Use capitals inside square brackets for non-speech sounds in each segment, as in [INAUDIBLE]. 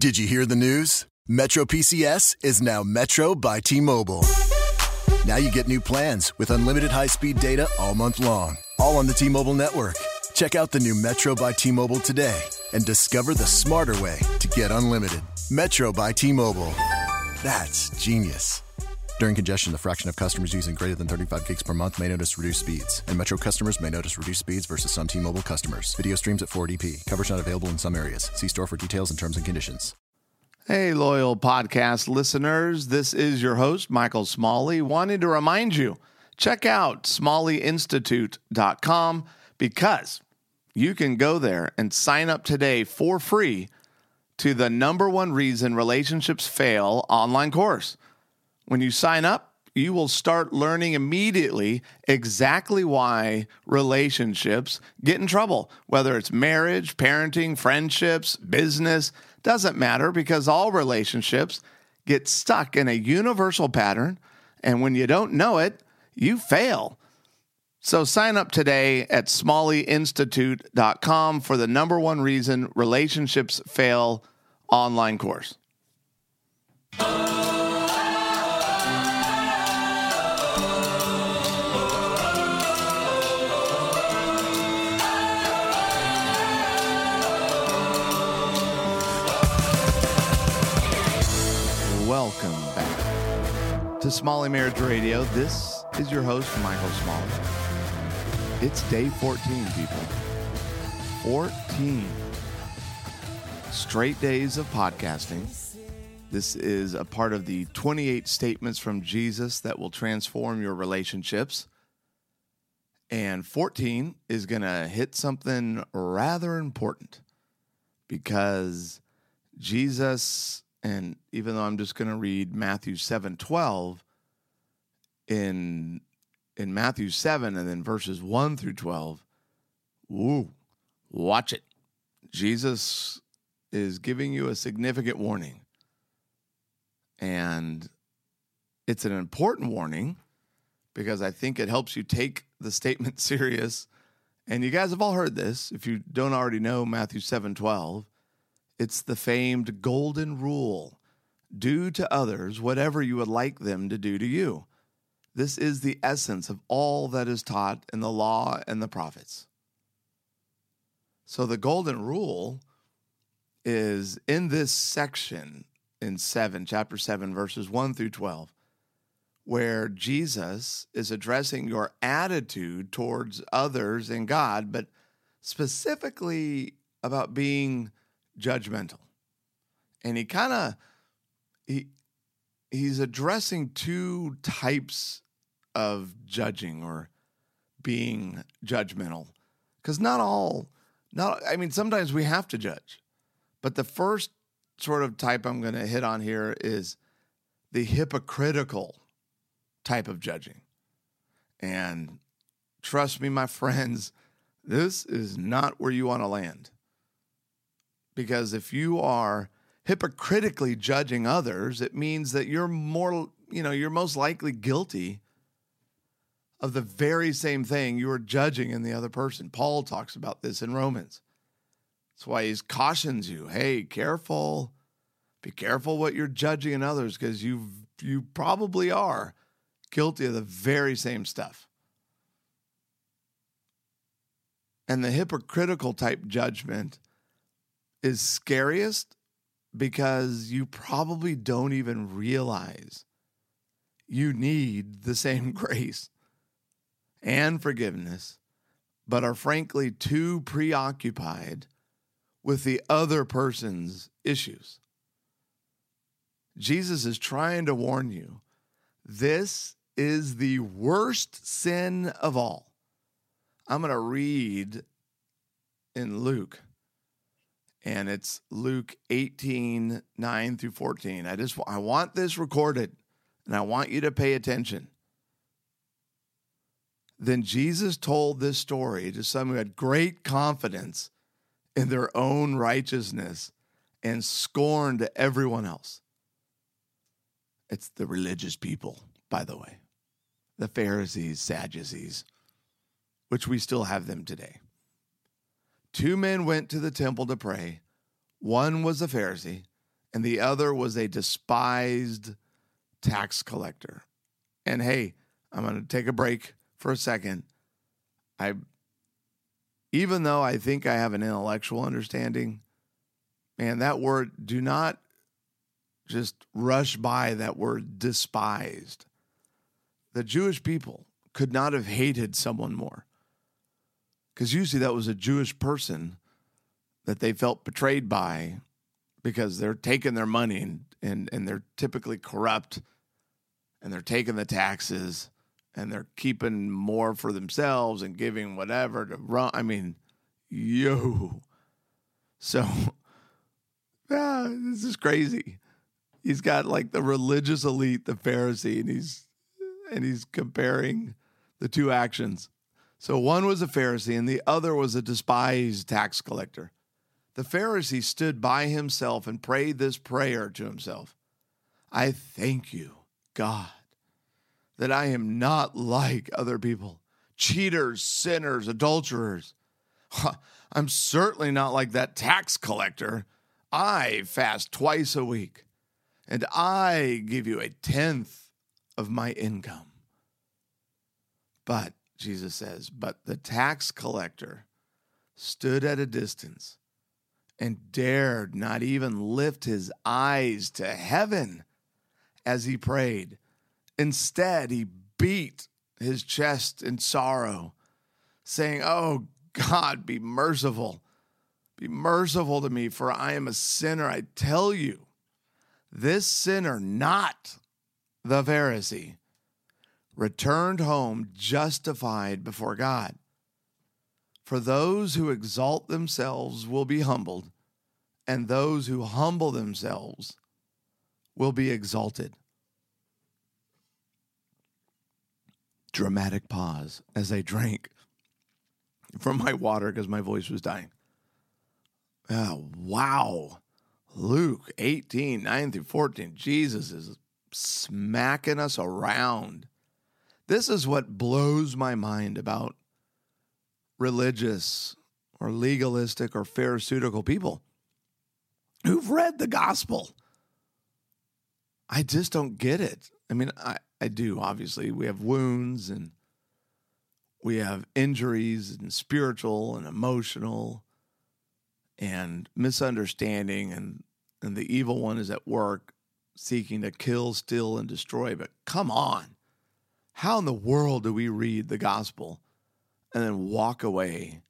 Did you hear the news? Metro PCS is now Metro by T Mobile. Now you get new plans with unlimited high speed data all month long, all on the T Mobile network. Check out the new Metro by T Mobile today and discover the smarter way to get unlimited. Metro by T Mobile. That's genius. During congestion, the fraction of customers using greater than 35 gigs per month may notice reduced speeds, and Metro customers may notice reduced speeds versus some T-Mobile customers. Video streams at 480p. Coverage not available in some areas. See store for details and terms and conditions. Hey, loyal podcast listeners. This is your host, Michael Smalley, wanting to remind you check out smalleyinstitute.com because you can go there and sign up today for free to the number one reason relationships fail online course. When you sign up, you will start learning immediately exactly why relationships get in trouble, whether it's marriage, parenting, friendships, business, doesn't matter because all relationships get stuck in a universal pattern. And when you don't know it, you fail. So sign up today at smalleyinstitute.com for the number one reason relationships fail online course. Welcome back to Smalley Marriage Radio. This is your host, Michael Smalley. It's day 14, people. 14 straight days of podcasting. This is a part of the 28 statements from Jesus that will transform your relationships. And 14 is going to hit something rather important because Jesus and even though I'm just going to read Matthew 7 12, in, in Matthew 7 and then verses 1 through 12, woo, watch it. Jesus is giving you a significant warning. And it's an important warning because I think it helps you take the statement [LAUGHS] serious. And you guys have all heard this. If you don't already know Matthew 7 12, it's the famed golden rule do to others whatever you would like them to do to you. This is the essence of all that is taught in the law and the prophets. So, the golden rule is in this section in 7, chapter 7, verses 1 through 12, where Jesus is addressing your attitude towards others and God, but specifically about being judgmental. And he kind of he he's addressing two types of judging or being judgmental. Cuz not all not I mean sometimes we have to judge. But the first sort of type I'm going to hit on here is the hypocritical type of judging. And trust me my [LAUGHS] friends, this is not where you want to land. Because if you are hypocritically judging others, it means that you're more, you know, you're most likely guilty of the very same thing you are judging in the other person. Paul talks about this in Romans. That's why he cautions you, hey, careful. Be careful what you're judging in others because you you probably are guilty of the very same stuff. And the hypocritical type judgment is scariest because you probably don't even realize you need the same [LAUGHS] grace and forgiveness, but are frankly too preoccupied with the other person's issues. Jesus is trying to warn you this is the worst sin of all. I'm going to read in Luke and it's Luke 18, 9 through 14. I just I want this recorded and I want you to pay attention. Then Jesus told this story to some who had great confidence in their own righteousness and scorned everyone else. It's the religious people, by the way, the Pharisees, Sadducees, which we still have them today. Two men went to the temple to pray. One was a Pharisee and the other was a despised tax collector. And hey, I'm going to take a break for a second. I even though I think I have an intellectual understanding, man, that word do not just rush by that word despised. The Jewish people could not have hated someone more. Because usually that was a Jewish person that they felt betrayed by because they're taking their money and, and, and they're typically corrupt and they're taking the taxes and they're keeping more for themselves and giving whatever to Rome. I mean, yo. [LAUGHS] So, [LAUGHS] yeah, this is crazy. He's got like the religious elite, the Pharisee, and he's and he's comparing the two actions. So one was a Pharisee and the other was a despised tax collector. The Pharisee stood by himself and prayed this prayer to himself I thank you, God, that I am not like other people, cheaters, sinners, adulterers. I'm certainly not like that tax collector. I fast twice a week, and I give you a tenth of my income. But Jesus says, But the tax collector stood at a distance and dared not even lift his eyes to heaven as he prayed. Instead, he beat his chest in sorrow, saying, Oh God, be merciful. Be merciful to me, for I am a sinner. I tell you, this sinner, not the Pharisee, returned home justified before God. For those who exalt themselves will be humbled, and those who humble themselves will be exalted. Dramatic pause as I drank from my water because my voice was dying. Oh, wow. Luke 18, 9 through 14. Jesus is smacking us around this is what blows my mind about religious or legalistic or pharisaical people who've read the gospel. I just don't get it. I mean, I, I do, obviously. We have wounds and we have injuries and spiritual and emotional and misunderstanding and and the evil one is at work seeking to kill, steal and destroy. But come on. How in the world do we read the gospel and then walk away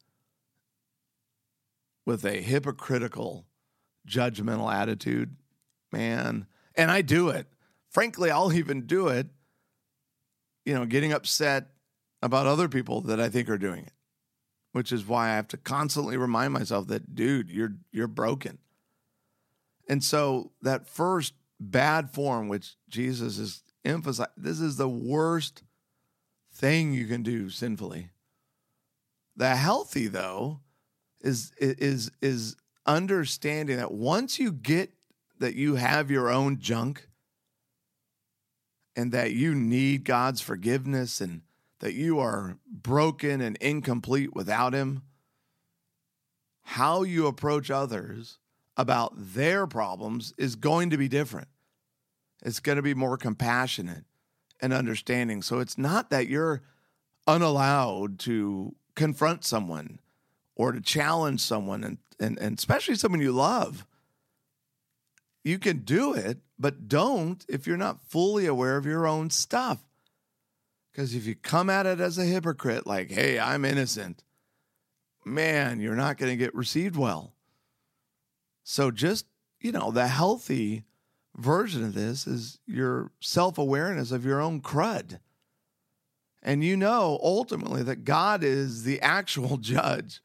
with a hypocritical, judgmental attitude? Man, and I do it. Frankly, I'll even do it, you know, getting upset about other people that I think are doing it, which is why I have to constantly remind myself that, dude, you're you're broken. And so that first bad form, which Jesus is emphasize this is the worst thing you can do sinfully. The healthy though is is is understanding that once you get that you have your own junk and that you need God's forgiveness and that you are broken and incomplete without him how you approach others about their problems is going to be different it's going to be more compassionate and understanding. So it's not that you're unallowed to confront someone or to challenge someone and, and, and especially someone you love. You can do it, but don't if you're not fully aware of your own stuff. Because if you come at it as a hypocrite, like, hey, I'm innocent, man, you're not going to get received well. So just, you know, the healthy version of this is your self awareness of your own crud. And you know ultimately that God is the actual [LAUGHS] judge,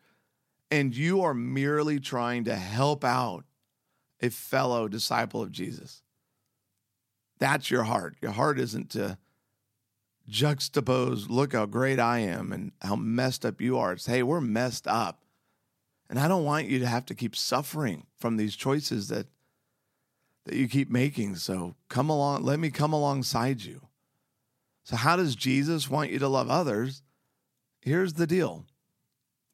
and you are merely trying to help out a fellow disciple of Jesus. That's your heart. Your heart isn't to juxtapose, look how great I am and how messed up you are. It's, hey, we're messed up. And I don't want you to have to keep suffering from these choices that that you keep making. So come along, let me come alongside you. So, how does Jesus want you to love others? Here's the deal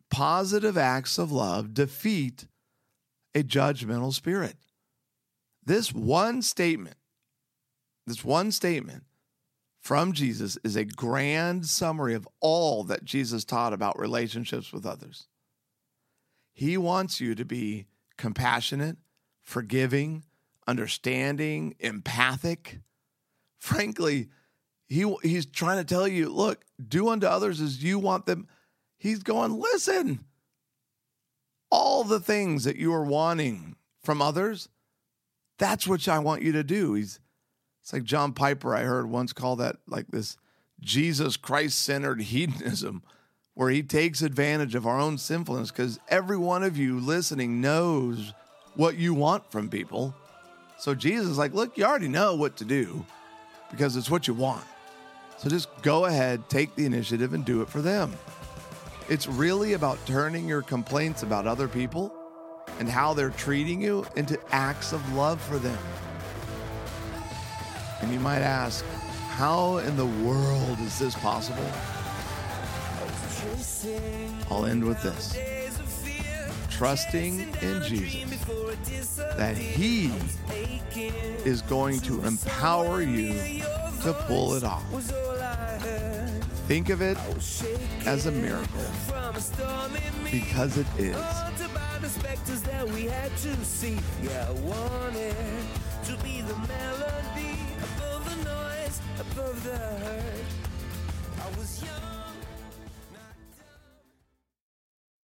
positive acts of love defeat a judgmental spirit. This one statement, this one statement from Jesus is a grand summary of all that Jesus taught about relationships with others. He wants you to be compassionate, forgiving, understanding, empathic. Frankly, he, he's trying to tell you look, do unto others as you want them. He's going, listen, all the things that you are wanting from others, that's what I want you to do. He's it's like John Piper, I heard once call that like this Jesus Christ centered [LAUGHS] hedonism, where he takes advantage of our own sinfulness because every one of you listening knows what you want from people. So Jesus is like, look, you already know what to do because it's what you want. So just go ahead, take the initiative, and do it for them. It's really about turning your complaints about other people and how they're treating you into acts of love for them. And you might ask, how in the world is this possible? I'll end with this trusting in Jesus, that He is going to empower you to pull it off. Think of it as a miracle because it is. above the hurt. I was young.